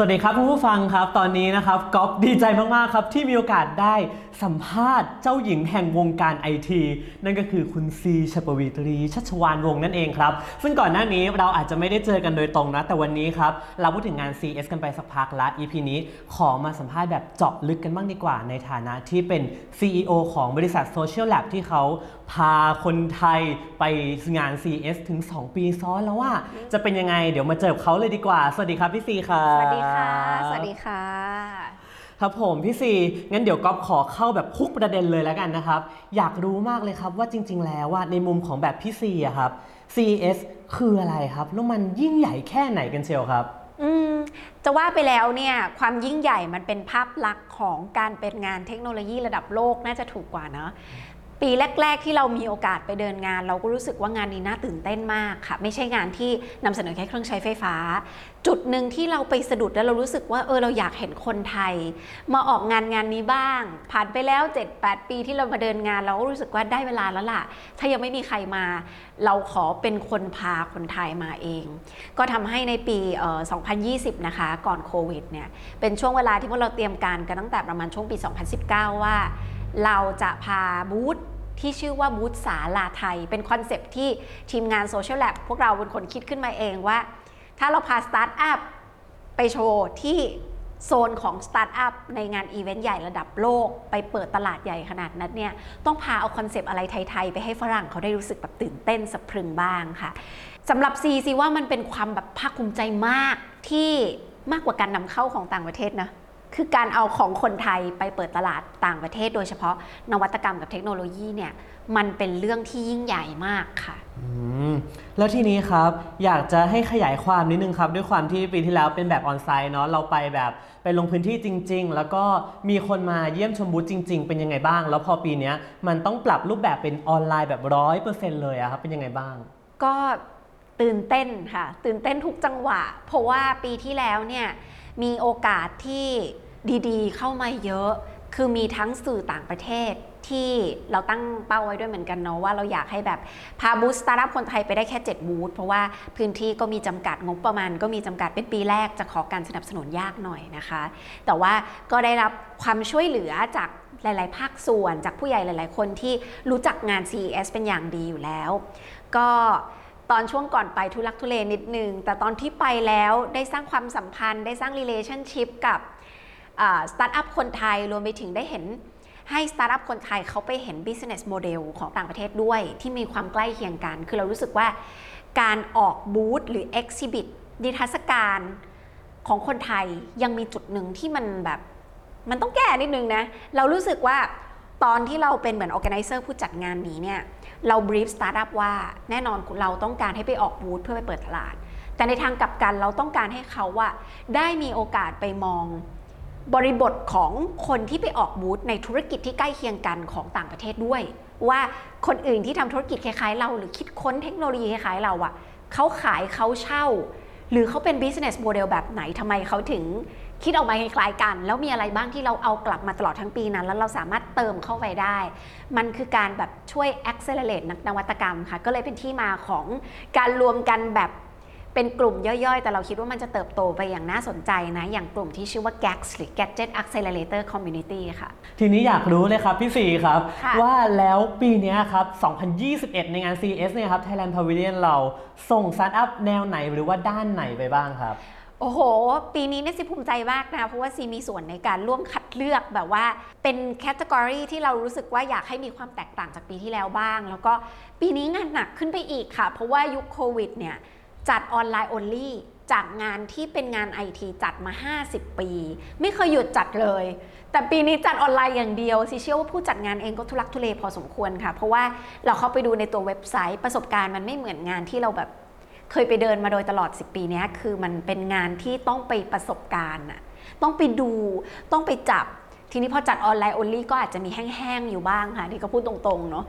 สวัสดีครับคุณผู้ฟังครับตอนนี้นะครับก๊อฟดีใจมาก ๆ ครับ ที่มีโอกาสได้สัมภาษณ์เจ้าหญิงแห่งวงการไอทีนั่นก็คือคุณซีชปวีตรีชัชวานวงนั่นเองครับ ซึ่งก่อนหน้านี้เราอาจจะไม่ได้เจอกันโดยตรงนะ แต่วันนี้ครับ เราพูดถึงงาน CS กันไปสักพักละ EP นี้ขอมาสัมภาษณ์แบบเจาะลึกกันบ้างดีกว่า ในฐานะที่เป็น CEO ของบริษัท Social Lab ที่เขา พาคนไทยไปงาน CS ถึง 2 ปีซ้อนแล้วว่า จะเป็นยังไง เดี๋ยวมาเจอเขาเลยดีกว่า สวัสดีครับพี่ซีครับสวัสดีค่ะ สวัสดีค่ะ ครับผมพี่ซี งั้นเดี๋ยวก๊อฟขอเข้าแบบพุกประเด็นเลยแล้วกันนะครับ อยากรู้มากเลยครับว่าจริง ๆ แล้วว่าในมุมของแบบพี่ซีอะครับ CES คืออะไรครับ แล้วมันยิ่งใหญ่แค่ไหนกันเชียวครับอืมจะว่าไปแล้วเนี่ยความยิ่งใหญ่มันเป็นภาพลักษณ์ของการเป็นงานเทคโนโลยีระดับโลกน่าจะถูกกว่าเนอะ ปีแรก ๆ ที่เรามีโอกาสไปเดินงาน เราก็รู้สึกว่างานนี้น่าตื่นเต้นมากค่ะ ไม่ใช่งานที่นำเสนอแค่เครื่องใช้ไฟฟ้า จุดหนึ่งที่เราไปสะดุดแล้วเรารู้สึกว่าเออเราอยากเห็นคนไทย มาออกงานงานนี้บ้าง ผ่านไปแล้ว 7-8 ปีที่เรามาเดินงาน เราก็รู้สึกว่าได้เวลาแล้วล่ะ ถ้ายังไม่มีใครมา เราขอเป็นคนพาคนไทยมาเอง ก็ทำให้ในปีออ2020 นะคะก่อนโควิดเนี่ยเป็นช่วงเวลาที่พวกเราเตรียมการกันตั้งแต่ประมาณช่วงปี 2019 ว่า เราจะพาบูธที่ชื่อว่าบูธศาลาไทย เป็นคอนเซปต์ที่ทีมงาน Social Lab พวกเราเป็นคนคิดขึ้นมาเองว่า ถ้าเราพาสตาร์ทอัพไปโชว์ที่โซนของสตาร์ทอัพในงานอีเวนต์ใหญ่ระดับโลก ไปเปิดตลาดใหญ่ขนาดนั้นเนี่ยต้องพาเอาคอนเซปต์อะไรไทย ๆ ไปให้ฝรั่งเขาได้รู้สึกแบบตื่นเต้นสะพรึงบ้างค่ะสำหรับซีซีว่ามันเป็นความแบบภาคภูมิใจมากที่มากกว่าการนำเข้าของต่างประเทศนะ คือการเอาของคนไทยไปเปิดตลาดต่างประเทศ โดยเฉพาะนวัตกรรมกับเทคโนโลยีเนี่ยมันเป็นเรื่องที่ยิ่งใหญ่มากค่ะอืมแล้วทีนี้ครับอยากจะให้ขยายความนิดนึงครับ ด้วยความที่ปีที่แล้วเป็นแบบ onsite เนาะเราไปแบบไปลงพื้นที่จริง ๆ แล้วก็มีคนมาเยี่ยมชมบูธจริง ๆ เป็นยังไงบ้าง แล้วพอปีเนี้ยมันต้องปรับรูปแบบเป็นออนไลน์แบบร้อยเปอร์เซ็นต์เลยอะครับเป็นยังไงบ้าง ก็ตื่นเต้นค่ะ ตื่นเต้นทุกจังหวะ เพราะว่าปีที่แล้วเนี่ย มีโอกาสที่ดีๆ เข้ามาเยอะ คือมีทั้งสื่อต่างประเทศที่เราตั้งเป้าไว้ด้วยเหมือนกันเนาะว่าเราอยากให้แบบพาบูธสตาร์ทอัพคนไทยไปได้แค่ 7 บูธเพราะว่าพื้นที่ก็มีจำกัดงบประมาณ ก็มีจำกัดเป็นปีแรกจะขอการสนับสนุนยากหน่อยนะคะ แต่ว่าก็ได้รับความช่วยเหลือจากหลาย ๆ ภาคส่วนจากผู้ใหญ่หลาย ๆ คนที่รู้จักงาน CES เป็นอย่างดีอยู่แล้ว ก็ ตอนช่วงก่อนไปทุลักทุเลนิดนึง แต่ตอนที่ไปแล้วได้สร้างความสัมพันธ์ ได้สร้าง relationship กับสตาร์ทอัพคนไทยรวมไปถึงได้เห็นให้สตาร์ทอัพคนไทยเขาไปเห็น business model ของต่างประเทศด้วย ที่มีความใกล้เคียงกัน คือเรารู้สึกว่าการออกบูธหรือ exhibit นิทรรศการของคนไทยยังมีจุดหนึ่งที่มันแบบมันต้องแก้นิดนึงนะ เรารู้สึกว่าตอนที่เราเป็นเหมือน organizer ผู้จัดงานนี้เนี่ย เรา brief startup ว่าแน่นอนเราต้องการให้ไปออกบูธเพื่อไปเปิดตลาด แต่ในทางกลับกันเราต้องการให้เขาว่าได้มีโอกาสไปมองบริบทของคนที่ไปออกบูธในธุรกิจที่ใกล้เคียงกันของต่างประเทศด้วย ว่าคนอื่นที่ทำธุรกิจคล้ายๆ เรา หรือคิดค้นเทคโนโลยีคล้ายๆเราอะเขาขายเขาเช่า หรือเขาเป็น business model แบบไหนทำไมเขาถึง คิดออกมาคล้ายๆกัน แล้วมีอะไรบ้างที่เราเอากลับมาตลอดทั้งปีนั้น แล้วเราสามารถเติมเข้าไปได้ มันคือการแบบช่วย accelerate นวัตกรรมค่ะ ก็เลยเป็นที่มาของการรวมกันแบบเป็นกลุ่มย่อยๆ แต่เราคิดว่ามันจะเติบโตไปอย่างน่าสนใจนะ อย่างกลุ่มที่ชื่อว่า GAX หรือ Gadget Accelerator Community ค่ะ ทีนี้อยากรู้เลยครับพี่สีครับค่ะว่าแล้วปีเนี้ยครับ 2021 ในงาน CES เนี่ยครับ Thailand Pavilion เราส่งสตาร์ทอัพแนวไหนหรือว่าด้านไหนไปบ้างครับ โอ้โห ปีนี้เนี่ยซีภูมิใจมากนะ เพราะว่าซีมีส่วนในการร่วมคัดเลือกแบบว่าเป็น category ที่เรารู้สึกว่าอยากให้มีความแตกต่างจากปีที่แล้วบ้าง แล้วก็ปีนี้งานหนักขึ้นไปอีกค่ะ เพราะว่ายุคโควิดเนี่ยจัดออนไลน์ only จากงานที่เป็นงานไอทีจัดมา 50 ปี ไม่เคยหยุดจัดเลย แต่ปีนี้จัดออนไลน์อย่างเดียวซีเชื่อว่าผู้จัดงานเองก็ทุลักทุเลพอสมควรค่ะ เพราะว่าเราเข้าไปดูในตัวเว็บไซต์ประสบการณ์มันไม่เหมือนงานที่เราแบบ เคยไปเดินมาโดยตลอด 10 ปีนี้คือมันเป็นงานที่ต้องไปประสบการณ์อะต้องไปดูต้องไปจับ ทีนี้พอจัดออนไลน์ only ก็อาจจะมีแห้งๆอยู่บ้างค่ะนี่ก็พูดตรงๆเนาะ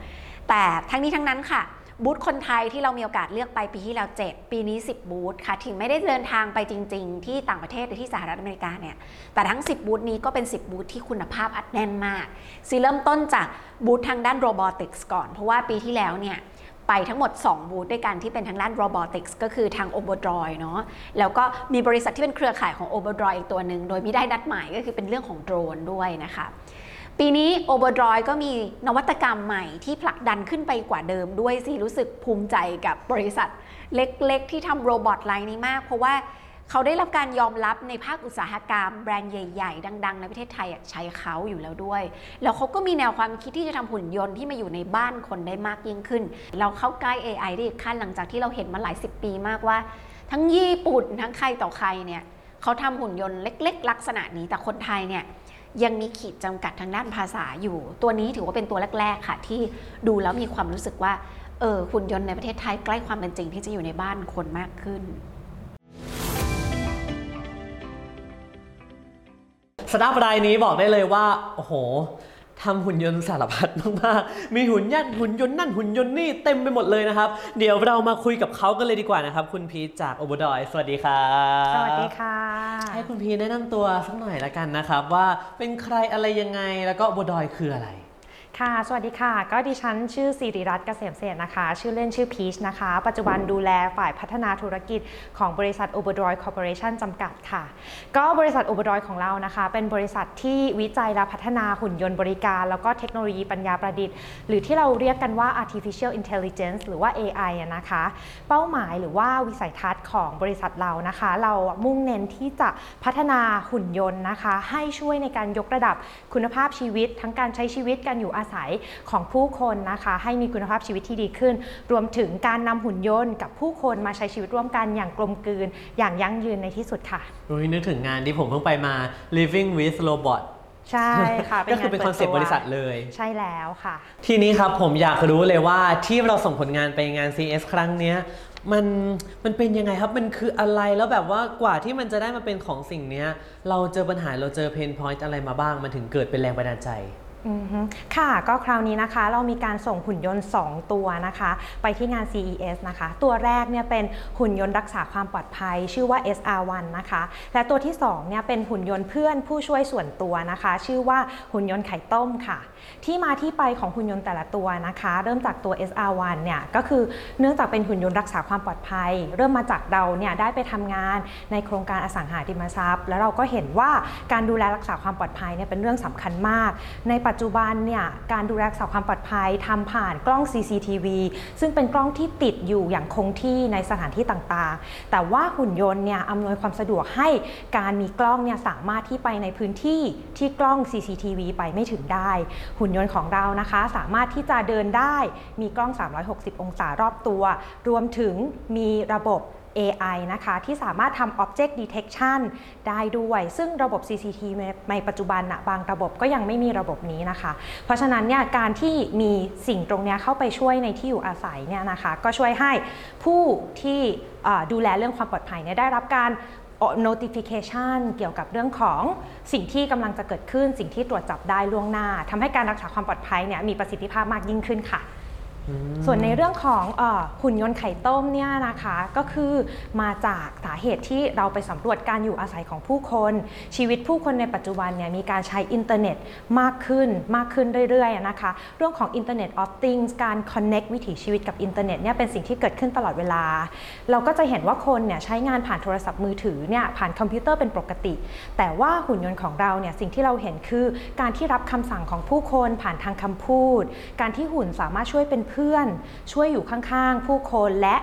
แต่ทั้งนี้ทั้งนั้นค่ะบูธคนไทยที่เรามีโอกาสเลือกไปปีที่แล้ว 7 ปีนี้ 10 บูธค่ะถึงไม่ได้เดินทางไปจริง ๆ ที่ต่างประเทศหรือที่สหรัฐอเมริกาเนี่ยแต่ทั้ง 10 บูธนี้ก็เป็น 10 บูธที่คุณภาพอัดแน่นมากซีเริ่มต้นจากบูธทางด้าน robotics ก่อน เพราะว่าปีที่แล้วเนี่ย ไปทั้งหมด 2 บูธด้วยกันที่เป็นทางด้าน robotics ก็คือทาง o b o d r o i เนาะแล้วก็มีบริษัทที่เป็นเครือข่ายของ o b o d r o i อีกตัวหนึ่งโดยไม่ได้นัดหมายก็คือเป็นเรื่องของโดรนด้วยนะคะปีนี้ o b o d r o i ก็มีนวัตกรรมใหม่ที่ผลักดันขึ้นไปกว่าเดิมด้วยซีรู้สึกภูมิใจกับบริษัทเล็กๆ ที่ทำ robot line นี้มาก เพราะว่า เขาได้รับการยอมรับในภาคอุตสาหกรรม แบรนด์ใหญ่ๆ ดัง ๆ ในประเทศไทยใช้เขาอยู่แล้วด้วย แล้วเขาก็มีแนวความคิดที่จะทำหุ่นยนต์ที่มาอยู่ในบ้านคนได้มากยิ่งขึ้น เราเข้าใกล้ AI ได้อีกขั้นหลังจากที่เราเห็นมาหลายสิบปีมากว่า ทั้งญี่ปุ่นทั้งใครต่อใครเนี่ยเขาทำหุ่นยนต์เล็ก ๆ ลักษณะนี้แต่คนไทยเนี่ยยังมีขีดจำกัดทางด้านภาษาอยู่ ตัวนี้ถือว่าเป็นตัวแรก ๆ ค่ะ ที่ดูแล้วมีความรู้สึกว่าเออหุ่นยนต์ในประเทศไทยใกล้ความเป็นจริงที่จะอยู่ในบ้านคนมากขึ้น สตาร์ทรายนี้บอกได้เลยว่า โอ้โหทำหุ่นยนต์สารพัดมากๆ มีหุ่นยันหุ่นยนต์นั่นหุ่นยนต์นี่เต็มไปหมดเลยนะครับ เดี๋ยวเรามาคุยกับเขากันเลยดีกว่านะครับ คุณพีชจากโอเบดอย สวัสดีครับสวัสดีค่ะ ให้คุณพีชแนะนำตัวสักหน่อยละกันนะครับ ว่าเป็นใครอะไรยังไงแล้วก็โอเบดอยคืออะไร ค่ะ สวัสดีค่ะ ก็ดิฉันชื่อสิริรัตน์เกษมเศษนะคะ ชื่อเล่นชื่อพีชนะคะ ปัจจุบันดูแลฝ่ายพัฒนาธุรกิจของบริษัท o b e r o y Corporation จำกัดค่ะ ก็บริษัท o b e r o y ของเรานะคะ เป็นบริษัทที่วิจัยและพัฒนาหุ่นยนต์บริการ แล้วก็เทคโนโลยีปัญญาประดิษฐ์ หรือที่เราเรียกกันว่า artificial intelligence หรือว่า AI นะคะ เป้าหมายหรือว่าวิสัยทัศน์ของบริษัทเรานะคะ เรามุ่งเน้นที่จะพัฒนาหุ่นยนต์นะคะ ให้ช่วยในการยกระดับคุณภาพชีวิต ทั้งการใช้ชีวิตการอยู่อาศัยของผู้คนนะคะ ให้มีคุณภาพชีวิตที่ดีขึ้น รวมถึงการนำหุ่นยนต์กับผู้คนมาใช้ชีวิตร่วมกันอย่างกลมกลืน อย่างยั่งยืนในที่สุดค่ะอุ้ยนึกถึงงานที่ผมเพิ่งไปมา Living with Robot ใช่ค่ะก็คือเป็นคอนเซปต์บริษัทเลย ใช่แล้วค่ะ ทีนี้ครับผมอยากรู้เลยว่าที่เราส่งผลงานไปงาน CES ครั้งเนี้ยมันมันเป็นยังไงครับ มันคืออะไรแล้วแบบว่ากว่าที่มันจะได้มาเป็นของสิ่งเนี้ยเราเจอปัญหาเราเจอ pain point อะไรมาบ้าง มันถึงเกิดเป็นแรงบันดาลใจอือฮึ ค่ะ ก็คราวนี้นะคะเรามีการส่งหุ่นยนต์ 2 ตัวนะคะ ไปที่งาน CES นะคะ ตัวแรกเนี่ยเป็นหุ่นยนต์รักษาความปลอดภัย ชื่อว่า SR1 นะคะ และตัวที่2เนี่ยเป็นหุ่นยนต์เพื่อนผู้ช่วยส่วนตัวนะคะ ชื่อว่าหุ่นยนต์ไข่ต้มค่ะ ที่มาที่ไปของหุ่นยนต์แต่ละตัวนะคะ เริ่มจากตัว SR1 เนี่ยก็คือเนื่องจากเป็นหุ่นยนต์รักษาความปลอดภัย เริ่มมาจากเราเนี่ยได้ไปทำงานในโครงการอสังหาริมทรัพย์ แล้วเราก็เห็นว่าการดูแลรักษาความปลอดภัยเนี่ยเป็นเรื่องสำคัญมากในปัจจุบันเนี่ยการดูแลรักษาความปลอดภัยทำผ่านกล้อง CCTV ซึ่งเป็นกล้องที่ติดอยู่อย่างคงที่ในสถานที่ต่างๆ แต่ว่าหุ่นยนต์เนี่ยอำนวยความสะดวกให้การมีกล้องเนี่ยสามารถที่ไปในพื้นที่ที่กล้อง CCTV ไปไม่ถึงได้ หุ่นยนต์ของเรานะคะ สามารถที่จะเดินได้มีกล้อง 360 องศารอบตัว รวมถึงมีระบบ AI นะคะที่สามารถทำ Object Detection ได้ด้วย ซึ่งระบบ CCTV ในปัจจุบันนะบางระบบก็ยังไม่มีระบบนี้นะคะ เพราะฉะนั้นเนี่ยการที่มีสิ่งตรงนี้เข้าไปช่วยในที่อยู่อาศัยเนี่ยนะคะก็ช่วยให้ผู้ที่ดูแลเรื่องความปลอดภัยเนี่ยได้รับการ notification เกี่ยวกับเรื่องของสิ่งที่กำลังจะเกิดขึ้น สิ่งที่ตรวจจับได้ล่วงหน้าทำให้การรักษาความปลอดภัยเนี่ยมีประสิทธิภาพมากยิ่งขึ้นค่ะ ส่วนในเรื่องของอหุ่นยนต์ไข่ต้มเนี่ยนะคะก็คือมาจากสาเหตุที่เราไปสำรวจการอยู่อาศัยของผู้คน ชีวิตผู้คนในปัจจุบันเนี่ยมีการใช้อินเทอร์เน็ตมากขึ้นมากขึ้นเรื่อยๆนะคะเรื่องของ Internet of Things การ connect วิถีชีวิตกับอินเทอร์เน็ตเนี่ยเป็นสิ่งที่เกิดขึ้นตลอดเวลา เราก็จะเห็นว่าคนเนี่ยใช้งานผ่านโทรศัพท์มือถือเนี่ยผ่านคอมพิวเตอร์เป็นปกติ แต่ว่าหุ่นยนต์ของเราเนี่ยสิ่งที่เราเห็นคือการที่รับคำสั่งของผู้คนผ่านทางคำพูด การที่หุ่นสามารถช่วยเป็นเพื่อนช่วยอยู่ข้างๆ ผู้คนและ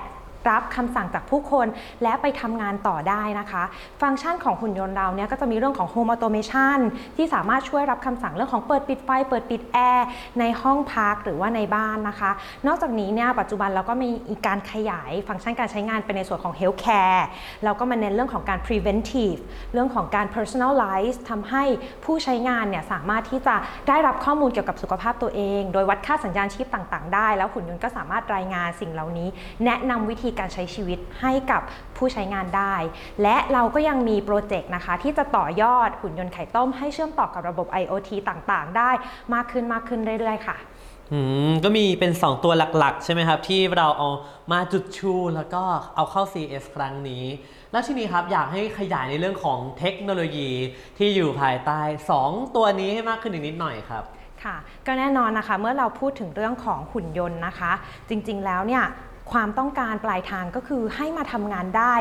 รับคำสั่งจากผู้คน และไปทำงานต่อได้นะคะ ฟังก์ชันของหุ่นยนต์เราเนี่ยก็จะมีเรื่องของ Home Automation ที่สามารถช่วยรับคำสั่งเรื่องของเปิดปิดไฟ เปิดปิดแอร์ในห้องพักหรือว่าในบ้านนะคะ นอกจากนี้เนี่ยปัจจุบันเราก็มีการขยายฟังก์ชันการใช้งานไปในส่วนของ Healthcare แล้วก็มาเน้นเรื่องของการ preventive เรื่องของการ personalize ทำให้ผู้ใช้งานเนี่ยสามารถที่จะได้รับข้อมูลเกี่ยวกับสุขภาพตัวเอง โดยวัดค่าสัญญาณชีพต่าง ๆ ได้ แล้วหุ่นยนต์ก็สามารถรายงานสิ่งเหล่านี้ แนะนำวิธีการใช้ชีวิตให้กับผู้ใช้งานได้ และเราก็ยังมีโปรเจกต์นะคะ ที่จะต่อยอดหุ่นยนต์ไข่ต้ม ให้เชื่อมต่อกับระบบ IoT ต่างๆ ได้มากขึ้นมากขึ้นเรื่อยๆ ค่ะอืมก็มีเป็น 2 ตัวหลักๆ ใช่ไหมครับ ที่เราเอามาจุดชูแล้วก็เอาเข้า CS ครั้งนี้ แล้วทีนี้ครับอยากให้ขยายในเรื่องของเทคโนโลยีที่อยู่ภายใต้ 2 ตัวนี้ให้มากขึ้นอีกนิดหน่อยครับค่ะก็แน่นอนนะคะเมื่อเราพูดถึงเรื่องของหุ่นยนต์นะคะ จริงๆแล้วเนี่ย ความต้องการปลายทางก็คือให้มาทำงานได้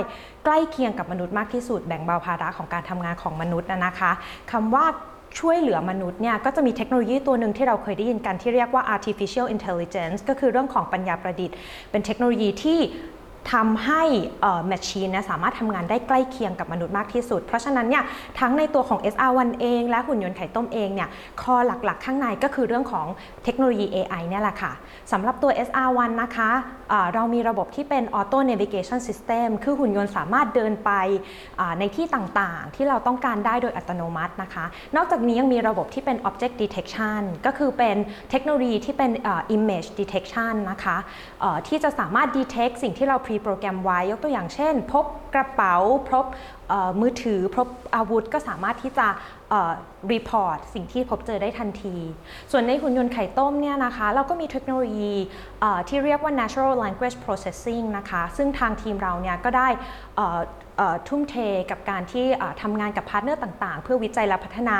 ใกล้เคียงกับมนุษย์มากที่สุดแบ่งเบาภาระของการทำงานของมนุษย์นะคะคะคำว่าช่วยเหลือมนุษย์เนี่ยก็จะมีเทคโนโลยีตัวหนึ่งที่เราเคยได้ยินกันที่เรียกว่า artificial intelligence ก็คือเรื่องของปัญญาประดิษฐ์ เป็นเทคโนโลยีที่ ทำให้แมชชีนนี่ยสามารถทำงานได้ใกล้เคียงกับมนุษย์มากที่สุด เพราะฉะนั้นเนี่ยทั้งในตัวของ SR1 เอง และหุ่นยนต์ไข่ต้มเองเนี่ยคอหลักๆ ข้างในก็คือเรื่องของเทคโนโลยี AI เนี่ยแหละค่ะสำหรับตัว SR1 นะคะเรามีระบบที่เป็น Auto Navigation System คือหุ่นยนต์สามารถเดินไปในที่ต่างๆ ที่เราต้องการได้โดยอัตโนมัตินะคะ นอกจากนี้ยังมีระบบที่เป็น Object Detection ก็คือเป็นเทคโนโลยีที่เป็นอ่อ Image Detection นะคะที่จะสามารถ detect สิ่งที่เรา pre โปรแกรมไว้ยกตัวอย่างเช่น พบกระเป๋า พบมือถือพบอาวุธก็สามารถที่จะเอ่อ report สิ่งที่พบเจอได้ทันที ส่วนในหุ่นยนต์ไข่ต้มเนี่ยนะคะ เราก็มีเทคโนโลยีที่เรียกว่า natural language processing นะคะ ซึ่งทางทีมเราเนี่ยก็ได้ทุ่มเทกับการที่ทำงานกับ partner ต่างๆ เพื่อวิจัยและพัฒนา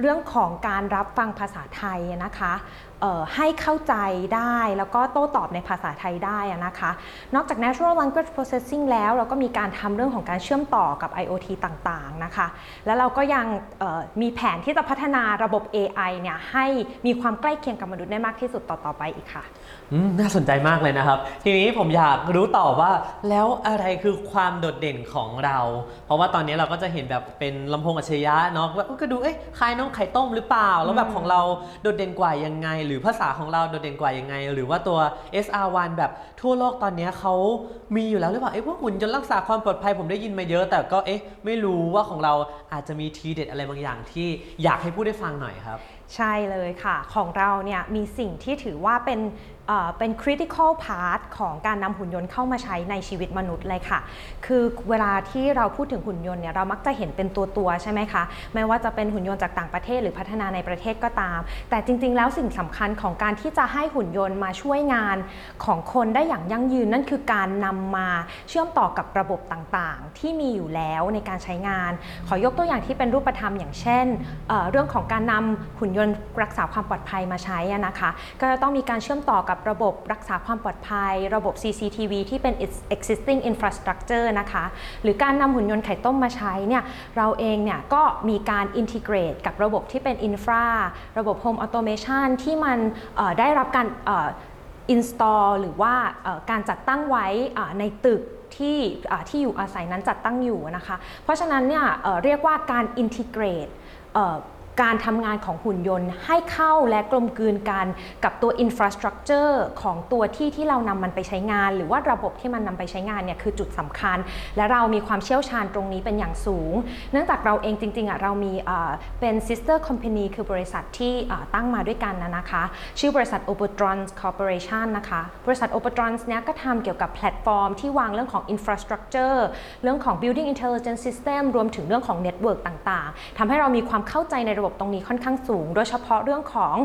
เรื่องของการรับฟังภาษาไทยนะคะให้เข้าใจได้แล้วก็โต้ตอบในภาษาไทยได้นะคะ นอกจาก natural language processing แล้วเราก็มีการทำเรื่องของการเชื่อมต่อกับ IoT ต่างๆนะคะ แล้วเราก็ยังมีแผนที่จะพัฒนาระบบ AI เนี่ยให้มีความใกล้เคียงกับมนุษย์ได้มากที่สุดต่อๆไปอีกค่ะน่าสนใจมากเลยนะครับ ทีนี้ผมอยากรู้ต่อว่าแล้วอะไรคือความโดดเด่นของเรา เพราะว่าตอนนี้เราก็จะเห็นแบบเป็นลำโพงอัจฉริยะเนาะว่าก็ดูเอ๊ะคล้ายน้องไข่ต้มหรือเปล่า แล้วแบบของเราโดดเด่นกว่ายังไง หรือภาษาของเราโดดเด่นกว่ายังไง หรือว่าตัว SR1 แบบทั่วโลกตอนนี้เขามีอยู่แล้วหรือเปล่าเอ๊ะพวกหุ่นยนต์รักษาความปลอดภัยผมได้ยินมาเยอะแต่ก็เอ๊ะไม่รู้ว่าของเราอาจจะมีทีเด็ดอะไรบางอย่างที่อยากให้พูดได้ฟังหน่อยครับ ใช่เลยค่ะ ของเราเนี่ยมีสิ่งที่ถือว่าเป็น เป็น critical part ของการนำหุ่นยนต์เข้ามาใช้ในชีวิตมนุษย์เลยค่ะ คือเวลาที่เราพูดถึงหุ่นยนต์เนี่ยเรามักจะเห็นเป็นตัวตัวๆใช่ไหมคะ ไม่ว่าจะเป็นหุ่นยนต์จากต่างประเทศหรือพัฒนาในประเทศก็ตาม แต่จริง ๆ แล้วสิ่งสำคัญของการที่จะให้หุ่นยนต์มาช่วยงานของคนได้อย่างยั่งยืนนั่นคือการนำมาเชื่อมต่อกับระบบต่างๆ ที่มีอยู่แล้วในการใช้งาน ขอยกตัวอย่างที่เป็นรูปธรรมอย่างเช่นเเรื่องของการนำหุ่นยนต์รักษาความปลอดภัยมาใช้นะคะ ก็จะต้องมีการเชื่อมต่อกับระบบรักษาความปลอดภัย ระบบ CCTV ที่เป็น existing infrastructure นะคะหรือการนำหุ่นยนต์ไข่ต้มมาใช้เนี่ยเราเองเนี่ยก็มีการ integrate กับระบบที่เป็น infra ระบบ home automation ที่มันได้รับการ install หรือว่าการจัดตั้งไว้ในตึกที่ที่อยู่อาศัยนั้นจัดตั้งอยู่นะคะ เพราะฉะนั้นเนี่ยเรียกว่าการ integrate การทำงานของหุ่นยนต์ให้เข้าและกลมกลืนกันกับตัว infrastructure ของตัวที่ที่เรานำมันไปใช้งาน หรือว่าระบบที่มันนำไปใช้งานเนี่ยคือจุดสำคัญ และเรามีความเชี่ยวชาญตรงนี้เป็นอย่างสูง เนื่องจากเราเองจริงๆอะเรามีเป็น sister company คือบริษัทที่ตั้งมาด้วยกันนะนะคะ ชื่อบริษัท Obotrons Corporation นะคะ บริษัท Obotrons เนี่ยก็ทำเกี่ยวกับแพลตฟอร์มที่วางเรื่องของ infrastructure เรื่องของ building intelligence system รวมถึงเรื่องของ network ต่างๆทำให้เรามีความเข้าใจในระบบบตรงนี้ค่อนข้างสูง โดยเฉพาะเรื่องของ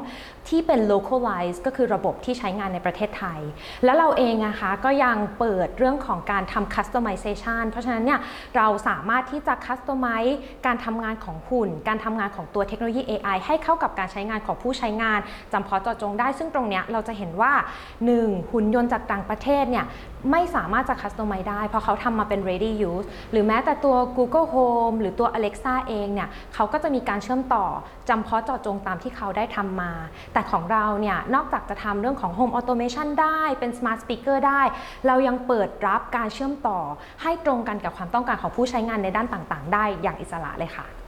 ที่เป็น localize ก็คือระบบที่ใช้งานในประเทศไทย แล้วเราเองนะคะก็ยังเปิดเรื่องของการทำ customization เพราะฉะนั้นเนี่ยเราสามารถที่จะ customize การทำงานของหุ่น การทำงานของตัวเทคโนโลยี AI ให้เข้ากับการใช้งานของผู้ใช้งานจำเพาะเจาะจงได้ ซึ่งตรงเนี้ยเราจะเห็นว่า 1. หุ่นยนต์จากต่างประเทศเนี่ยไม่สามารถจะ customize ได้ เพราะเขาทำมาเป็น ready use หรือแม้แต่ตัว Google Home หรือตัว Alexa เองเนี่ยเขาก็จะมีการเชื่อมต่อจำเพาะเจาะจงตามที่เขาได้ทำมา แต่ของเราเนี่ยนอกจากจะทำเรื่องของ Home Automation ได้เป็น Smart Speaker ได้ เรายังเปิดรับการเชื่อมต่อ ให้ตรงกันกับความต้องการของผู้ใช้งานในด้านต่างๆ ได้อย่างอิสระเลยค่ะ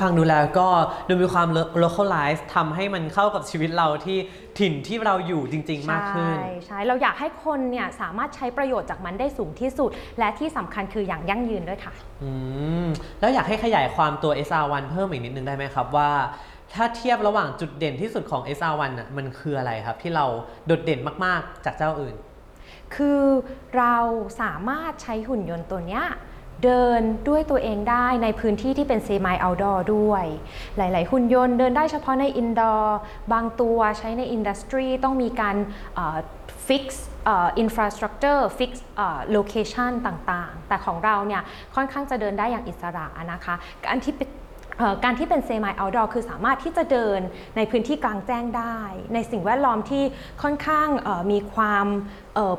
ฟังดูแล้วก็ดูมีความ localize ทำให้มันเข้ากับชีวิตเราที่ถิ่นที่เราอยู่จริง ๆ มากขึ้น ใช่ใช่เราอยากให้คนเนี่ยสามารถใช้ประโยชน์จากมันได้สูงที่สุด และที่สำคัญคืออย่างยั่งยืนด้วยค่ะอืมแล้วอยากให้ขยายความตัว SR1 เพิ่มอีกนิดนึงได้ไหมครับว่าถ้าเทียบระหว่างจุดเด่นที่สุดของ SR1 น่ะมันคืออะไรครับ ที่เราโดดเด่นมาก ๆ จากเจ้าอื่น คือเราสามารถใช้หุ่นยนต์ตัวเนี้ย เดินด้วยตัวเองได้ในพื้นที่ที่เป็นเซม i เอาดอร์ด้วย หลาย ๆ หุ่นยนต์เดินได้เฉพาะใน indoor บางตัวใช้ใน industry ต้องมีการ fix infrastructure fix location ต่าง ๆ แต่ของเราเนี่ยค่อนข้างจะเดินได้อย่างอิสระนะคะการที่เป็นเอ่อการที่เป็นเซม i เอาดอร์คือสามารถที่จะเดินในพื้นที่กลางแจ้งได้ ในสิ่งแวดล้อมที่ค่อนข้างมีความ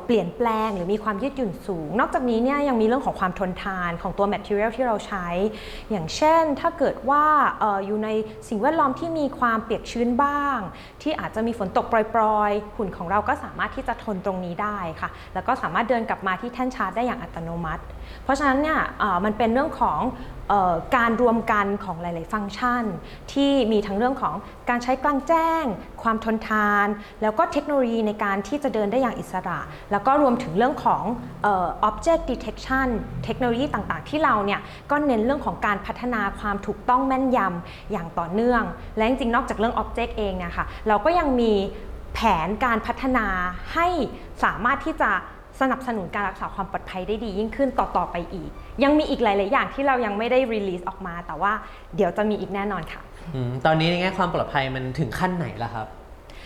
เปลี่ยนแปลงหรือมีความยืดหยุ่นสูง นอกจากนี้เนี่ยยังมีเรื่องของความทนทานของตัว material ที่เราใช้ อย่างเช่นถ้าเกิดว่าอออยู่ในสิ่งแวดล้อมที่มีความเปียกชื้นบ้าง ที่อาจจะมีฝนตกปรอยๆ หุ่นของเราก็สามารถที่จะทนตรงนี้ได้ค่ะ แล้วก็สามารถเดินกลับมาที่แท่นชาร์จได้อย่างอัตโนมัติ เพราะฉะนั้นเนี่ยมันเป็นเรื่องของการรวมกันของหลาย ๆ ฟังก์ชัน ที่มีทั้งเรื่องของ การใช้กลางแจ้ง ความทนทาน แล้วก็เทคโนโลยีในการที่จะเดินได้อย่างอิสระ แล้วก็รวมถึงเรื่องของ object detection เทคโนโลยีต่างๆ ที่เราเนี่ยก็เน้นเรื่องของการพัฒนาความถูกต้องแม่นยำอย่างต่อเนื่อง และจริงๆ นอกจากเรื่อง object เองเนี่ยค่ะเราก็ยังมีแผนการพัฒนาให้สามารถที่จะสนับสนุนการรักษาความปลอดภัยได้ดียิ่งขึ้นต่อ ๆ ไปอีก ยังมีอีกหลาย ๆ อย่างที่เรายังไม่ได้รีลีสออกมา แต่ว่าเดี๋ยวจะมีอีกแน่นอนค่ะ ตอนนี้ในแง่ความปลอดภัยมันถึงขั้นไหนแล้วครับ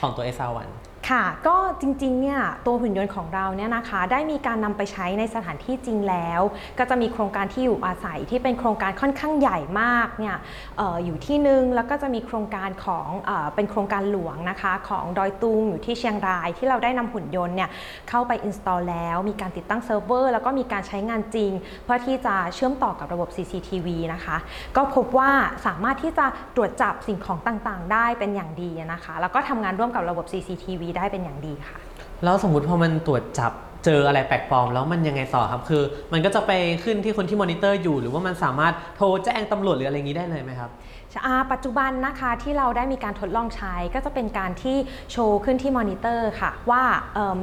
ของตัว SR1 ค่ะ ก็จริงๆ เนี่ยตัวหุ่นยนต์ของเราเนี่ยนะคะ ได้มีการนำไปใช้ในสถานที่จริงแล้ว ก็จะมีโครงการที่อยู่อาศัยที่เป็นโครงการค่อนข้างใหญ่มากเนี่ยอออยู่ที่หนึ่งแล้วก็จะมีโครงการของเออเป็นโครงการหลวงนะคะ ของดอยตุงอยู่ที่เชียงราย ที่เราได้นำหุ่นยนต์เนี่ยเข้าไป install แล้ว มีการติดตั้งเซิร์ฟเวอร์แล้วก็มีการใช้งานจริง เพื่อที่จะเชื่อมต่อกับระบบ CCTV นะคะ ก็พบว่าสามารถที่จะตรวจจับสิ่งของต่างๆ ได้เป็นอย่างดีนะคะ แล้วก็ทำงานร่วมกับระบบ CCTV ได้เป็นอย่างดีค่ะ แล้วสมมติพอมันตรวจจับเจออะไรแปลกปลอมแล้วมันยังไงต่อครับ คือ มันก็จะไปขึ้นที่คนที่มอนิเตอร์อยู่ หรือว่ามันสามารถโทรแจ้งตำรวจหรืออะไรอย่างนี้ได้เลยไหมครับ ปัจจุบันนะคะที่เราได้มีการทดลองใช้ก็จะเป็นการที่โชว์ขึ้นที่มอนิเตอร์ค่ะ ว่า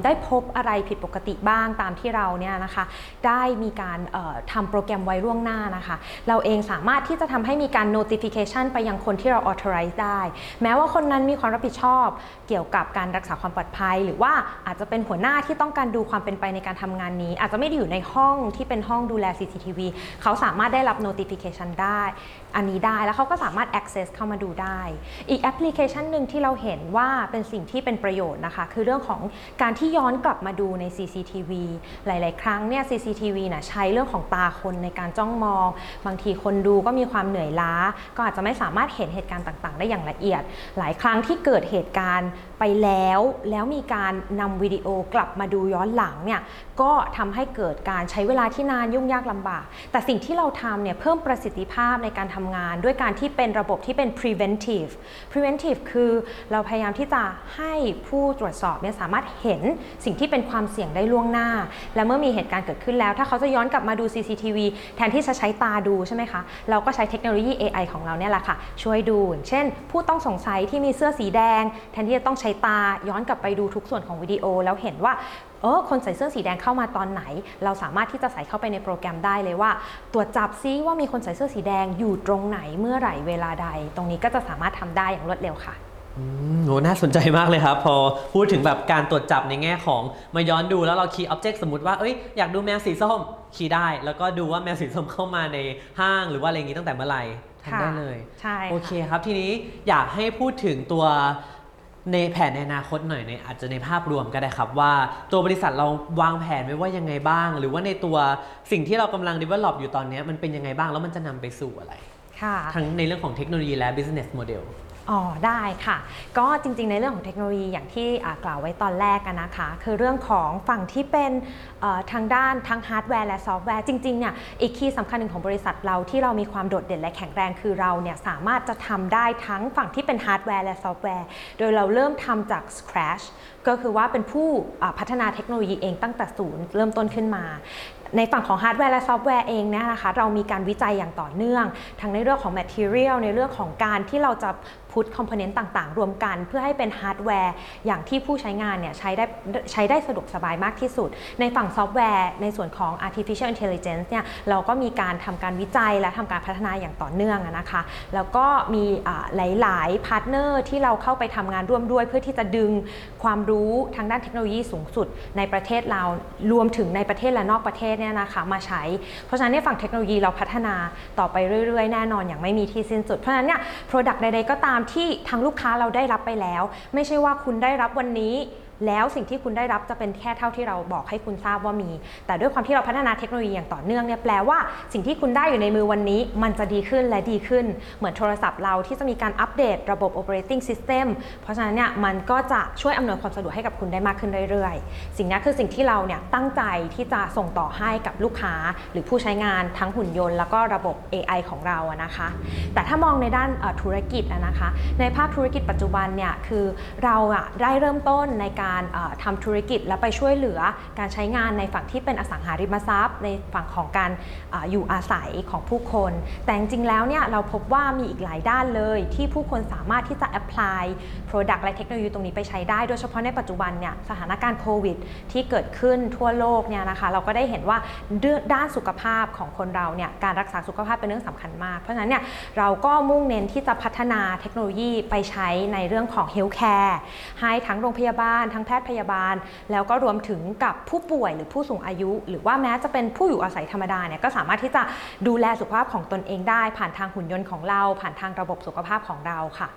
ได้พบอะไรผิดปกติบ้างตามที่เราเนี่ยนะคะได้มีการเอ่อทำโปรแกรมไว้ล่วงหน้านะคะ เราเองสามารถที่จะทำให้มีการ notification ไปยังคนที่เรา authorize ได้ แม้ว่าคนนั้นมีความรับผิดชอบเกี่ยวกับการรักษาความปลอดภัย หรือว่าอาจจะเป็นหัวหน้าที่ต้องการดูความเป็นไปในการทำงานนี้ อาจจะไม่ได้อยู่ในห้องที่เป็นห้องดูแล CCTV เขาสามารถได้รับ notification ได้ อันนี้ได้แล้วเขาก็สามารถ access เข้ามาดูได้ อีกแอปพลิเคชันหนึ่งที่เราเห็นว่าเป็นสิ่งที่เป็นประโยชน์นะคะ คือเรื่องของการที่ย้อนกลับมาดูใน CCTV หลาย ๆ ครั้งเนี่ย CCTV นะใช้เรื่องของตาคนในการจ้องมอง บางทีคนดูก็มีความเหนื่อยล้า ก็อาจจะไม่สามารถเห็นเหตุการณ์ต่าง ๆ ได้อย่างละเอียด หลายครั้งที่เกิดเหตุการณ์ ไปแล้ว แล้วมีการนำวิดีโอกลับมาดูย้อนหลังเนี่ยก็ทำให้เกิดการใช้เวลาที่นานยุ่งยากลำบาก แต่สิ่งที่เราทำเนี่ยเพิ่มประสิทธิภาพในการทำงาน ด้วยการที่เป็นระบบที่เป็น preventive preventive คือเราพยายามที่จะให้ผู้ตรวจสอบเนี่ยสามารถเห็นสิ่งที่เป็นความเสี่ยงได้ล่วงหน้า และเมื่อมีเหตุการณ์เกิดขึ้นแล้ว ถ้าเขาจะย้อนกลับมาดู CCTV แทนที่จะใช้ตาดูใช่ไหมคะ เราก็ใช้เทคโนโลยี AI ของเราเนี่ยแหละค่ะ ช่วยดู เช่น ผู้ต้องสงสัยที่มีเสื้อสีแดง แทนที่จะต้องใช้ตาย้อนกลับไปดูทุกส่วนของวิดีโอ แล้วเห็นว่าเออคนใส่เสื้อสีแดงเข้ามาตอนไหน เราสามารถที่จะใส่เข้าไปในโปรแกรมได้เลยว่า ตรวจจับซิว่ามีคนใส่เสื้อสีแดงอยู่ตรงไหนเมื่อไหร่เวลาใด ตรงนี้ก็จะสามารถทำได้อย่างรวดเร็วค่ะอืมโหน่าสนใจมากเลยครับ พอพูดถึงแบบการตรวจจับในแง่ของมาย้อนดูแล้วเราคีย์อ็อบเจกต์สมมติว่าเอ้ยอยากดูแมวสีส้มคีย์ได้ แล้วก็ดูว่าแมวสีส้มเข้ามาในห้างหรือว่าอะไรอย่างนี้ตั้งแต่เมื่อไหร่ทำได้เลย ใช่ โอเคครับ ทีนี้อยากให้พูดถึงตัว ในแผนในอนาคตหน่อยในอาจจะในภาพรวมก็ได้ครับ ว่าตัวบริษัทเราวางแผนไว้ว่ายังไงบ้าง หรือว่าในตัวสิ่งที่เรากำลัง develop อยู่ตอนนี้มันเป็นยังไงบ้างแล้วมันจะนำไปสู่อะไร ค่ะ ทั้งในเรื่องของเทคโนโลยีและ business model อ๋อได้ค่ะ ก็จริงๆ ในเรื่องของเทคโนโลยีอย่างที่กล่าวไว้ตอนแรกกันนะคะ คือเรื่องของฝั่งที่เป็นทางด้านทั้งฮาร์ดแวร์และซอฟต์แวร์จริงๆเนี่ยอีก key สำคัญหนึ่งของบริษัทเราที่เรามีความโดดเด่นและแข็งแรงคือเราเนี่ยสามารถจะทำได้ทั้งฝั่งที่เป็นฮาร์ดแวร์และซอฟต์แวร์ โดยเราเริ่มทำจาก scratch ก็คือว่าเป็นผู้พัฒนาเทคโนโลยีเองตั้งแต่ศูนย์เริ่มต้นขึ้นมาในฝั่งของฮาร์ดแวร์และซอฟต์แวร์เองเนี่ยนะคะเรามีการวิจัยอย่างต่อเนื่อง ทั้งในเรื่องของ Material ในเรื่องของการที่เราจะ put component ต่างๆ รวมกัน เพื่อให้เป็นฮาร์ดแวร์อย่างที่ผู้ใช้งานเนี่ยใช้ได้ใช้ได้สะดวกสบายมากที่สุด ในฝั่งซอฟต์แวร์ในส่วนของ artificial intelligence เนี่ยเราก็มีการทำการวิจัยและทำการพัฒนาอย่างต่อเนื่องนะคะ แล้วก็มีหลายๆ partner ที่เราเข้าไปทำงานร่วมด้วย เพื่อที่จะดึงความรู้ทางด้านเทคโนโลยีสูงสุดในประเทศเรารวมถึงในประเทศและนอกประเทศเนี่ยนะคะมาใช้ เพราะฉะนั้นในฝั่งเทคโนโลยีเราพัฒนาต่อไปเรื่อยๆ แน่นอนอย่างไม่มีที่สิ้นสุดเพราะฉะนั้นเนี่ย Product ใดๆก็ตามที่ทางลูกค้าเราได้รับไปแล้ว ไม่ใช่ว่าคุณได้รับวันนี้ แล้วสิ่งที่คุณได้รับจะเป็นแค่เท่าที่เราบอกให้คุณทราบว่ามี แต่ด้วยความที่เราพัฒนาเทคโนโลยีอย่างต่อเนื่องเนี่ยแปลว่าสิ่งที่คุณได้อยู่ในมือวันนี้ มันจะดีขึ้นและดีขึ้น เหมือนโทรศัพท์เราที่จะมีการอัปเดตระบบ operating system เพราะฉะนั้นเนี่ยมันก็จะช่วยอำนวยความสะดวกให้กับคุณได้มากขึ้นเรื่อยๆ สิ่งนี้คือสิ่งที่เราเนี่ยตั้งใจที่จะส่งต่อให้กับลูกค้า หรือผู้ใช้งานทั้งหุ่นยนต์แล้วก็ระบบ AI ของเราอะนะคะ แต่ถ้ามองในด้านธุรกิจอะนะคะ ในภาคธุรกิจปัจจุบันเนี่ยคือเราอะได้เริ่มต้นในการเอ่อทำธุรกิจและไปช่วยเหลือการใช้งานในฝั่งที่เป็นอสังหาริมทรัพย์ ในฝั่งของการออยู่อาศัยของผู้คน แต่จริงๆแล้วเนี่ยเราพบว่ามีอีกหลายด้านเลย ที่ผู้คนสามารถที่จะ apply product และเทคโนโลยีตรงนี้ไปใช้ได้ โดยเฉพาะในปัจจุบันเนี่ยสถานการณ์โควิด ที่เกิดขึ้นทั่วโลกเนี่ยนะคะเราก็ได้เห็นว่าด้านสุขภาพของคนเราเนี่ยการรักษาสุขภาพเป็นเรื่องสำคัญมาก เพราะฉะนั้นเนี่ยเราก็มุ่งเน้นที่จะพัฒนาเทคโนโลยีไปใช้ในเรื่องของ healthcare ให้ทั้งโรงพยาบาลทั้งแพทย์พยาบาล แล้วก็รวมถึงกับผู้ป่วยหรือผู้สูงอายุ หรือว่าแม้จะเป็นผู้อยู่อาศัยธรรมดาเนี่ยก็สามารถที่จะดูแลสุขภาพของตนเองได้ ผ่านทางหุ่นยนต์ของเรา ผ่านทางระบบสุขภาพของเราค่ะ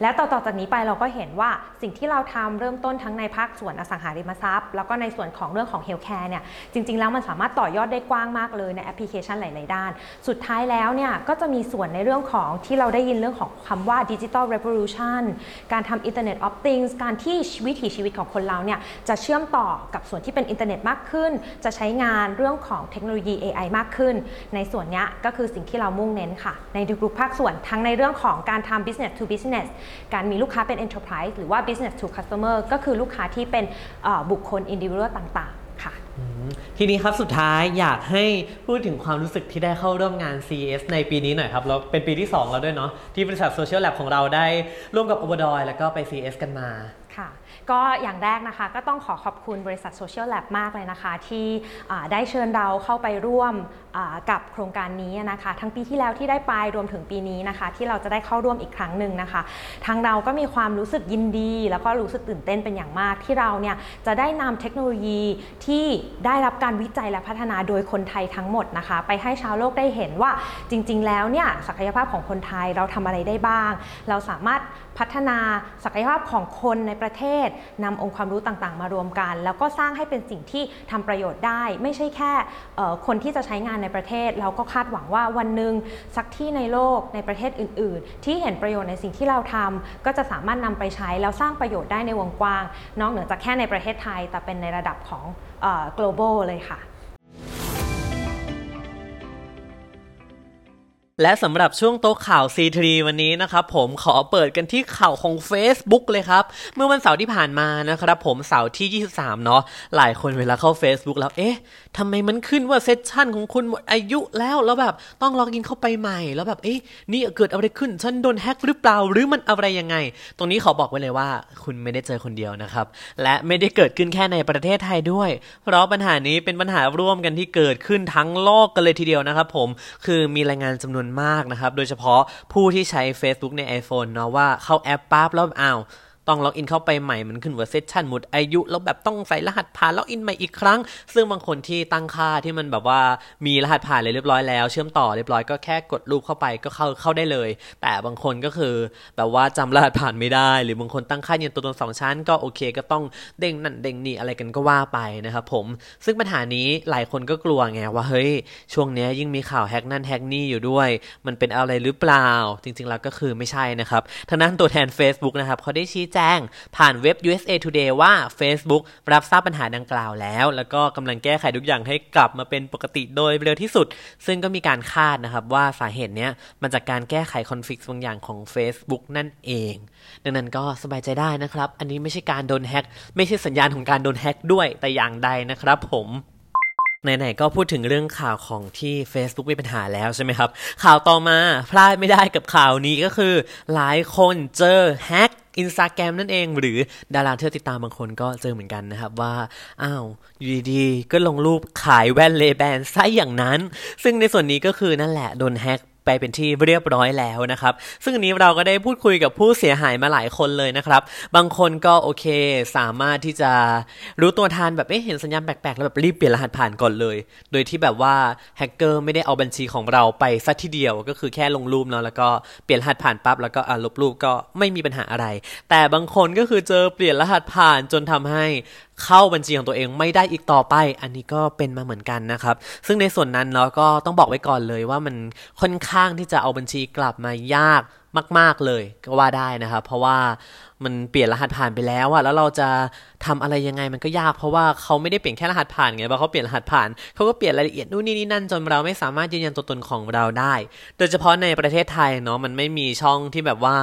และต่อจากนี้ไปเราก็เห็นว่าสิ่งที่เราทำเริ่มต้นทั้งในภาคส่วนอสังหาริมทรัพย์ แล้วก็ในส่วนของเรื่องของ healthcare เนี่ยจริง ๆ แล้วมันสามารถต่อยอดได้กว้างมากเลยในแอปพลิเคชันหลาย ๆ ด้าน สุดท้ายแล้วเนี่ยก็จะมีส่วนในเรื่องของที่เราได้ยินเรื่องของคำว่าดิจิ t a ลเร v o l u t i o n การทำ Internet of Things การที่วิถีชีวิตของคนเราเนี่ยจะเชื่อมต่อกับส่วนที่เป็นอินเทอร์เน็ตมากขึ้น จะใช้งานเรื่องของเทคโนโลยี AI มากขึ้น ในส่วนนี้ก็คือสิ่งที่เรามุ่งเน้นค่ะ ในทุกๆภาคส่วนทั้งในเรื่องของการทำ business to business การมีลูกค้าเป็น enterprise หรือว่า business to customer ก็คือลูกค้าที่เป็นบุคคล individual ต่างๆ ค่ะทีนี้ครับสุดท้ายอยากให้พูดถึงความรู้สึกที่ได้เข้าร่วมงาน CES ในปีนี้หน่อยครับแล้วเป็นปีที่ 2 แล้วด้วยเนาะที่บริษัท Social Lab ของเราได้ร่วมกับ o b e r o y แล้วก็ไป CES กันมา ก็อย่างแรกนะคะก็ต้องขอขอบคุณบริษัท Social Lab มากเลยนะคะ ที่ได้เชิญเราเข้าไปร่วม กับโครงการนี้นะคะ ทั้งปีที่แล้วที่ได้ไปรวมถึงปีนี้นะคะ ที่เราจะได้เข้าร่วมอีกครั้งหนึ่งนะคะ ทางเราก็มีความรู้สึกยินดี แล้วก็รู้สึกตื่นเต้นเป็นอย่างมาก ที่เราเนี่ยจะได้นำเทคโนโลยีที่ได้รับการวิจัยและพัฒนาโดยคนไทยทั้งหมดนะคะ ไปให้ชาวโลกได้เห็นว่าจริง ๆ แล้วเนี่ยศักยภาพของคนไทยเราทำอะไรได้บ้าง เราสามารถพัฒนาศักยภาพของคนในประเทศนำองค์ความรู้ต่างๆ มารวมกัน แล้วก็สร้างให้เป็นสิ่งที่ทำประโยชน์ได้ ไม่ใช่แค่คนที่จะใช้งานในประเทศ เราก็คาดหวังว่าวันหนึ่งสักที่ในโลกในประเทศอื่น ๆ ที่เห็นประโยชน์ในสิ่งที่เราทำก็จะสามารถนำไปใช้แล้วสร้างประโยชน์ได้ในวงกว้าง นอกเหนือจากแค่ในประเทศไทย แต่เป็นในระดับของ global เลยค่ะ และสำหรับช่วงโต๊ะข่าว C3 วันนี้นะครับผมขอเปิดกันที่ข่าวของ Facebook เลยครับ เมื่อวันเสาร์ที่ผ่านมานะครับผมเสาร์ที่ 23 เนาะหลายคนเวลาเข้า Facebook แล้ว เอ๊ะทำไมมันขึ้นว่าเซสชันของคุณหมดอายุแล้วแล้วแบบต้องล็อกอินเข้าไปใหม่ แล้วแบบเอ๊ะนี่เกิดอะไรขึ้น ฉันโดนแฮกหรือเปล่าหรือมันอะไรยังไง ตรงนี้ขอบอกไว้เลยว่า คุณไม่ได้เจอคนเดียวนะครับและไม่ได้เกิดขึ้นแค่ในประเทศไทยด้วย เพราะปัญหานี้เป็นปัญหาร่วมกันที่เกิดขึ้นทั้งโลกกันเลยทีเดียวนะครับผมคือมีรายงานจำนวนมากนะครับ โดยเฉพาะผู้ที่ใช้ Facebook ใน iPhone เนาะว่าเข้าแอปปั๊บแล้วอ้าว ต้องล็อกอินเข้าไปใหม่มันขึ้นว่าเซสชันหมดอายุ แล้วแบบต้องใส่รหัสผ่านล็อกอินใหม่อีกครั้ง ซึ่งบางคนที่ตั้งค่าที่มันแบบว่ามีรหัสผ่านเลยเรียบร้อยแล้ว เชื่อมต่อเรียบร้อยก็แค่กดรูปเข้าไปก็เข้าเข้าได้เลย แต่บางคนก็คือแบบว่าจำรหัสผ่านไม่ได้ หรือบางคนตั้งค่ายืนตัวตนสองชั้นก็โอเค ก็ต้องเด้งนั่นเด้งนี่อะไรกันก็ว่าไปนะครับผม ซึ่งปัญหานี้หลายคนก็กลัวไงว่าเฮ้ยช่วงนี้ยิ่งมีข่าวแฮกนั่นแฮกนี่อยู่ด้วย มันเป็นอะไรหรือเปล่า จริงๆแล้วก็คือไม่ใช่นะครับทางนั้นตัวแทน Facebook นะครับเขาได้ชี้แจง ผ่านเว็บ USA Today ว่า Facebook รับทราบปัญหาดังกล่าวแล้ว แล้วก็กำลังแก้ไขทุกอย่างให้กลับมาเป็นปกติโดยเร็วที่สุด ซึ่งก็มีการคาดนะครับว่าสาเหตุเนี้ยมันจากการแก้ไขคอนฟ lict บางอย่างของ Facebook นั่นเอง ดังนั้นก็สบายใจได้นะครับ อันนี้ไม่ใช่การโดนแฮ็กไม่ใช่สัญญาณของการโดนแฮ็กด้วยแต่อย่างใดนะครับผม ไหนๆก็พูดถึงเรื่องข่าวของที่ Facebook มีปัญหาแล้วใช่ไหมครับ ข่าวต่อมาพลาดไม่ได้กับข่าวนี้ก็คือ หลายคนเจอแฮกอินสตาแกรมนั่นเอง หรือดาราที่เราติดตามบางคนก็เจอเหมือนกันนะครับว่า อ้าว อยู่ดีๆ ก็ลงรูปขายแว่น Ray-Ban ซะอย่างนั้น ซึ่งในส่วนนี้ก็คือนั่นแหละ โดนแฮก ไปเป็นที่เรียบร้อยแล้วนะครับ ซึ่งนี้เราก็ได้พูดคุยกับผู้เสียหายมาหลายคนเลยนะครับ บางคนก็โอเคสามารถที่จะรู้ตัวทันแบบเอ๊ะเห็นสัญญาณแปลกๆแล้วแบบรีบเปลี่ยนรหัสผ่านก่อนเลย โดยที่แบบว่าแฮกเกอร์ไม่ได้เอาบัญชีของเราไปซะทีเดียวก็คือแค่ลงรูปเนาะแล้วก็เปลี่ยนรหัสผ่านปั๊บแล้วก็อ่าลบรูปก็ไม่มีปัญหาอะไร แต่บางคนก็คือเจอเปลี่ยนรหัสผ่านจนทำให้เข้าบัญชีของตัวเองไม่ได้อีกต่อไป อันนี้ก็เป็นมาเหมือนกันนะครับ ซึ่งในส่วนนั้นเราก็ต้องบอกไว้ก่อนเลยว่ามันค่อนข้างที่จะเอาบัญชีกลับมายากมาก ๆเลยก็ว่าได้นะครับ เพราะว่ามันเปลี่ยนรหัสผ่านไปแล้วอะแล้วเราจะทำอะไรยังไงมันก็ยากเพราะว่าเขาไม่ได้เปลี่ยนแค่รหัสผ่านไงเพราะเขาเปลี่ยนรหัสผ่านเขาก็เปลี่ยนรายละเอียดนู่นนี่นี่นั่นจนเราไม่สามารถยืนยันตัวตนของเราได้ โดยเฉพาะในประเทศไทยเนาะมันไม่มีช่องที่แบบว่า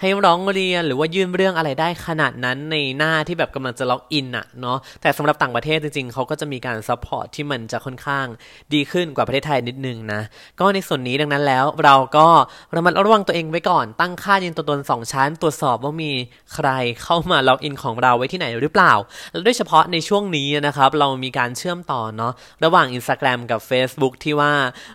ให้ร้องเรียนหรือว่ายื่นเรื่องอะไรได้ขนาดนั้นในหน้าที่แบบกำลังจะล็อกอินอะเนาะแต่สำหรับต่างประเทศจริงๆเขาก็จะมีการ support ที่มันจะค่อนข้างดีขึ้นกว่าประเทศไทยนิดนึงนะก็ในส่วนนี้ดังนั้นแล้วเราก็ระมัดระวังตัวเองไว้ก่อนตั้งค่ายืนยันตัวตน2ชั้นตรวจสอบว่ามีใครเข้ามาล็อกอินของเราไว้ที่ไหนหรือเปล่า แล้วโดยเฉพาะในช่วงนี้นะครับ เรามีการเชื่อมต่อเนาะระหว่าง Instagram กับ Facebook ที่ว่า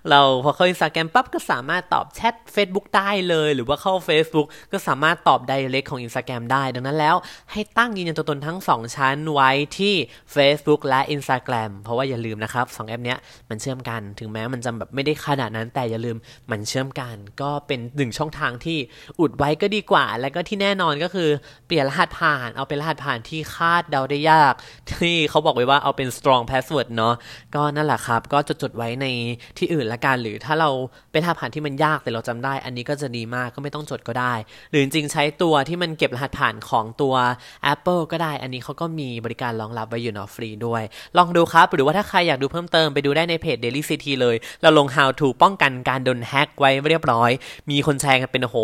เราพอเข้า Instagram ปั๊บก็สามารถตอบแชท Facebook ได้เลย หรือว่าเข้า Facebook ก็สามารถตอบ Direct ของ Instagram ได้ ดังนั้นแล้วให้ตั้งยืนยันตัวตนทั้ง 2 ชั้นไว้ที่ Facebook และ Instagram เพราะว่าอย่าลืมนะครับ2แอปเนี้ยมันเชื่อมกันถึงแม้มันจะแบบไม่ได้ขนาดนั้นแต่อย่าลืมมันเชื่อมกัน ก็เป็นหนึ่งช่องทางที่อุดไว้ก็ดีกว่า แล้วก็ที่แน่นอนก็คือเปลี่ยนรหัสผ่าน เอาเป็นรหัสผ่านที่คาดเดาได้ยาก ที่เขาบอกไว้ว่าเอาเป็น strong password เนาะก็นั่นแหละครับ ก็จดจดไว้ในที่อื่นละกัน หรือถ้าเราเป็นรหัสผ่านที่มันยากแต่เราจำได้ อันนี้ก็จะดีมากก็ไม่ต้องจดก็ได้ หรือจริงใช้ตัวที่มันเก็บรหัสผ่านของตัว Apple ก็ได้ อันนี้เขาก็มีบริการรองรับไว้อยู่เนาะฟรีด้วย ลองดูครับ หรือว่าถ้าใครอยากดูเพิ่มเติมไปดูได้ในเพจ Daily City เลย เราลง how to ป้องกันการโดนแฮ็กไว้เรียบร้อย มีคนแชร์กันเป็นโห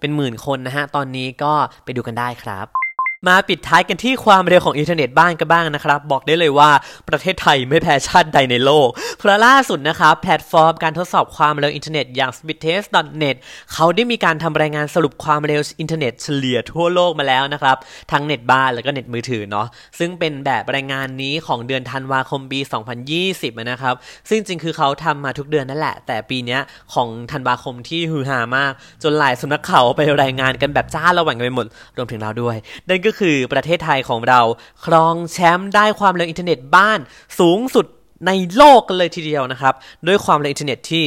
เป็นหมื่นคนนะฮะ ตอนนี้ก็ไปดูกันได้ครับ มาปิดท้ายกันที่ความเร็วของอินเทอร์เน็ตบ้านกันบ้างนะครับ บอกได้เลยว่าประเทศไทยไม่แพ้ชาติใดในโลก เพราะล่าสุดนะครับแพลตฟอร์มการทดสอบความเร็วอินเทอร์เน็ตอย่าง speedtest.net เขาได้มีการทำรายงานสรุปความเร็วอินเทอร์เน็ตเฉลี่ยทั่วโลกมาแล้วนะครับ ทั้งเน็ตบ้านแล้วก็เน็ตมือถือเนาะซึ่งเป็นแบบรายงานนี้ของเดือนธันวาคมปี 2020นะครับซึ่งจริงคือเขาทำมาทุกเดือนนั่นแหละ แต่ปีนี้ของธันวาคมที่ฮือฮามาก จนหลายสำนักข่าวไปรายงานกันแบบจ้าละหวั่นกันไปหมดรวมถึงเราด้วยนั่นก็คือประเทศไทยของเรา ครองแชมป์ได้ความเร็วอินเทอร์เน็ตบ้านสูงสุด ในโลกกันเลยทีเดียวนะครับ ด้วยความเร็วอินเทอร์เน็ตที่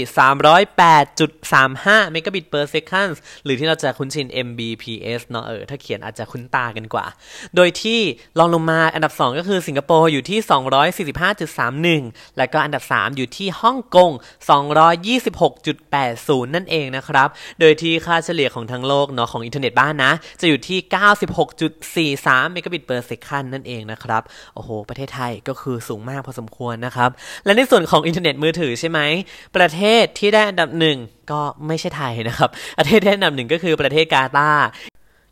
308.35 megabit per second หรือที่เราจะคุ้นชิน Mbps เนาะเออ ถ้าเขียนอาจจะคุ้นตากันกว่า โดยที่รองลงมาอันดับ 2 ก็คือสิงคโปร์อยู่ที่ 245.31 แล้วก็อันดับ 3 อยู่ที่ฮ่องกง 226.80 นั่นเองนะครับ โดยที่ค่าเฉลี่ยของทั้งโลกเนาะของอินเทอร์เน็ตบ้านนะ จะอยู่ที่ 96.43 megabit per second นั่นเองนะครับ โอ้โห ประเทศไทยก็คือสูงมากพอสมควรนะครับและในส่วนของอินเทอร์เน็ตมือถือใช่ไหม ประเทศที่ได้อันดับหนึ่งก็ไม่ใช่ไทยนะครับ ประเทศที่ได้อันดับหนึ่งก็คือประเทศกาตาร์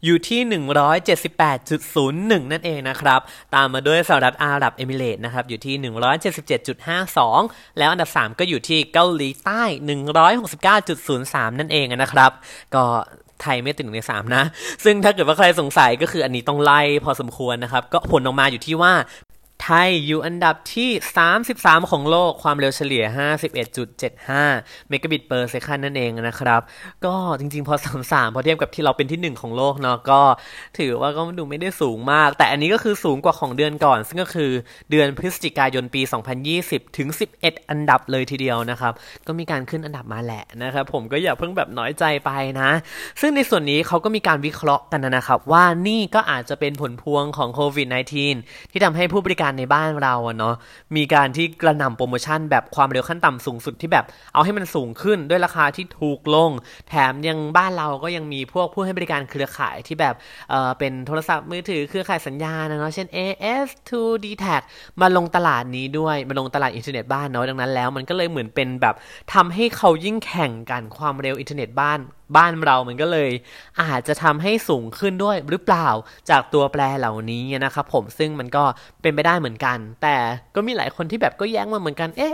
อยู่ที่ 178.01 นั่นเองนะครับ ตามมาด้วยสหรัฐอาหรับเอมิเรต์นะครับ อยู่ที่ 177.52 แล้วอันดับ 3 ก็อยู่ที่เกาหลีใต้ 169.03 นั่นเองนะครับ ก็ไทยไม่ติดหนึ่งในสามนะ ซึ่งถ้าเกิดว่าใครสงสัยก็คืออันนี้ต้องไล่พอสมควรนะครับ ก็ผลออกมาอยู่ที่ว่า ไทยอยู่อันดับที่ 33 ของโลกความเร็วเฉลี่ย 51.75 เมกะบิต per second นั่นเองนะครับ ก็จริงๆ พอ 33 พอเทียบกับที่เราเป็นที่ 1 ของโลกเนาะก็ถือว่าก็ดูไม่ได้สูงมาก แต่อันนี้ก็คือสูงกว่าของเดือนก่อน ซึ่งก็คือเดือนพฤศจิกายนปี 2020 ถึง 11 อันดับเลยทีเดียวนะครับ ก็มีการขึ้นอันดับมาแหละนะครับผมก็อย่าเพิ่งแบบน้อยใจไปนะ ซึ่งในส่วนนี้เขาก็มีการวิเคราะห์กันนะครับ ว่านี่ก็อาจจะเป็นผลพวงของโควิด -19 ที่ทำให้ผู้บริการในบ้านเราเนาะมีการที่กระหน่ำโปรโมชั่นแบบความเร็วขั้นต่ำสูงสุดที่แบบ เอาให้มันสูงขึ้นด้วยราคาที่ถูกลง แถมยังบ้านเราก็ยังมีพวกผู้ให้บริการเครือข่ายที่แบบเออเป็นโทรศัพท์มือถือเครือข่ายสัญญาณนะเนาะเช่น AS 2 d t a c มาลงตลาดนี้ด้วยมาลงตลาดอินเทอร์เน็ตบ้านเนาะดังนั้นแล้วมันก็เลยเหมือนเป็นแบบทำให้เขายิ่งแข่งกันความเร็วอินเทอร์เน็ตบ้าน บ้านเรามันก็เลย อาจจะทำให้สูงขึ้นด้วยหรือเปล่าจากตัวแปรเหล่านี้นะครับผมซึ่งมันก็เป็นไปได้เหมือนกัน แต่ก็มีหลายคนที่แบบก็แย้งมาเหมือนกันเอ๊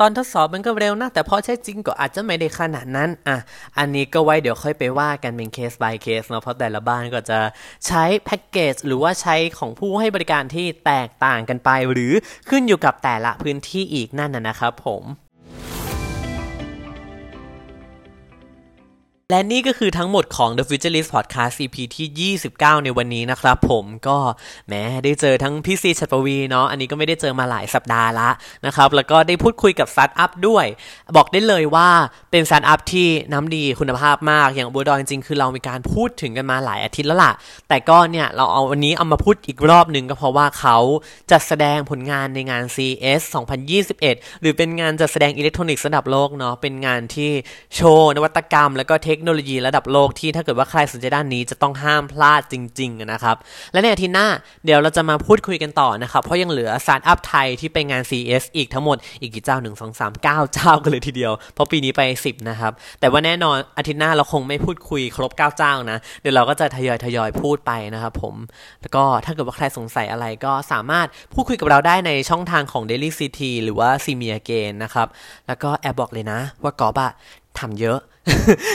ตอนทดสอบมันก็เร็วนะ แต่พอใช้จริงก็อาจจะไม่ได้ขนาดนั้น อะ อันนี้ก็ไว้เดี๋ยวค่อยไปว่ากันเป็นเคส by เคสเนาะเพราะแต่ละบ้านก็จะใช้แพ็กเกจหรือว่าใช้ของผู้ให้บริการที่แตกต่างกันไป หรือขึ้นอยู่กับแต่ละพื้นที่อีกนั่นนะครับผม และนี่ก็คือทั้งหมดของ The Futurist Podcast EP ที่ 29 ในวันนี้นะครับผมก็แม้ได้เจอทั้งพี่ซีชัดปวีเนาะอันนี้ก็ไม่ได้เจอมาหลายสัปดาห์ละนะครับ แล้วก็ได้พูดคุยกับสตาร์ทอัพด้วย บอกได้เลยว่าเป็นสตาร์ทอัพที่น้ำดีคุณภาพมาก อย่างบัวดอยจริงๆ คือเรามีการพูดถึงกันมาหลายอาทิตย์แล้วล่ะ แต่ก็เนี่ย เราเอาวันนี้เอามาพูดอีกรอบหนึ่งก็เพราะว่าเขาจัดแสดงผลงานในงาน CES 2021 หรือเป็นงานจัดแสดงอิเล็กทรอนิกส์ระดับโลกเนาะเป็นงานที่โชว์นวัตกรรม แล้วก็เทคโนโลยีระดับโลกที่ถ้าเกิดว่าใครสนใจด้านนี้จะต้องห้ามพลาดจริงๆนะครับ และในอาทิตย์หน้าเดี๋ยวเราจะมาพูดคุยกันต่อนะครับ เพราะยังเหลือสตาร์ทอัพไทยที่ไปงาน CES อีกทั้งหมดอีกกี่เจ้า 1 2 3 9 เจ้ากันเลยทีเดียว เพราะปีนี้ไป 10 นะครับ แต่ว่าแน่นอนอาทิตย์หน้าเราคงไม่พูดคุยครบ 9 เจ้านะ เดี๋ยวเราก็จะทยอยทยอยพูดไปนะครับผม แล้วก็ถ้าเกิดว่าใครสงสัยอะไรก็สามารถพูดคุยกับเราได้ในช่องทางของ Daily CT หรือว่า c m e a g a i n นะครับ แล้วก็แอบบอกเลยนะว่ากอบอะทำเยอะ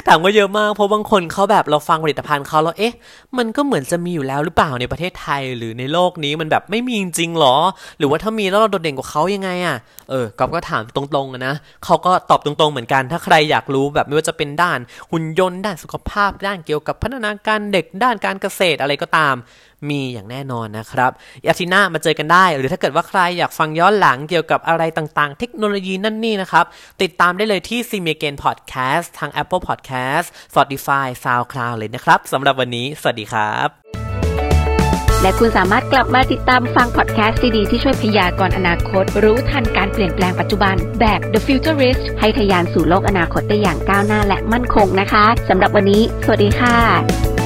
ถามว่าเยอะมากเพราะบางคนเขาแบบเราฟังผลิตภัณฑ์เขาแล้วเอ๊ะ มันก็เหมือนจะมีอยู่แล้วหรือเปล่าในประเทศไทยหรือในโลกนี้มันแบบไม่มีจริงหรอ หรือว่าถ้ามีแล้วเราโดดเด่นกว่าเขายังไงอะเออก๊อฟก็ถามตรงๆนะเขาก็ตอบตรงๆเหมือนกัน ถ้าใครอยากรู้แบบไม่ว่าจะเป็นด้านหุ่นยนต์ด้านสุขภาพด้านเกี่ยวกับพัฒนาการเด็กด้านการเกษตรอะไรก็ตาม มีอย่างแน่นอนนะครับอาทิตย์หน้ามาเจอกันได้ หรือถ้าเกิดว่าใครอยากฟังย้อนหลังเกี่ยวกับอะไรต่างๆ เทคโนโลยีนั่นนี่นะครับ ติดตามได้เลยที่ c m e g a i n Podcast ทาง Apple Podcast Spotify SoundCloud เลยนะครับสำหรับวันนี้ สวัสดีครับ และคุณสามารถกลับมาติดตามฟังพอดแคสต์ดีๆที่ช่วยพยากรณ์อนาคต รู้ทันการเปลี่ยนแปลงปัจจุบันแบบ The Futurist ให้ทะยานสู่โลกอนาคตได้อย่างก้าวหน้าและมั่นคงนะคะสำหรับวันนี้ สวัสดีค่ะ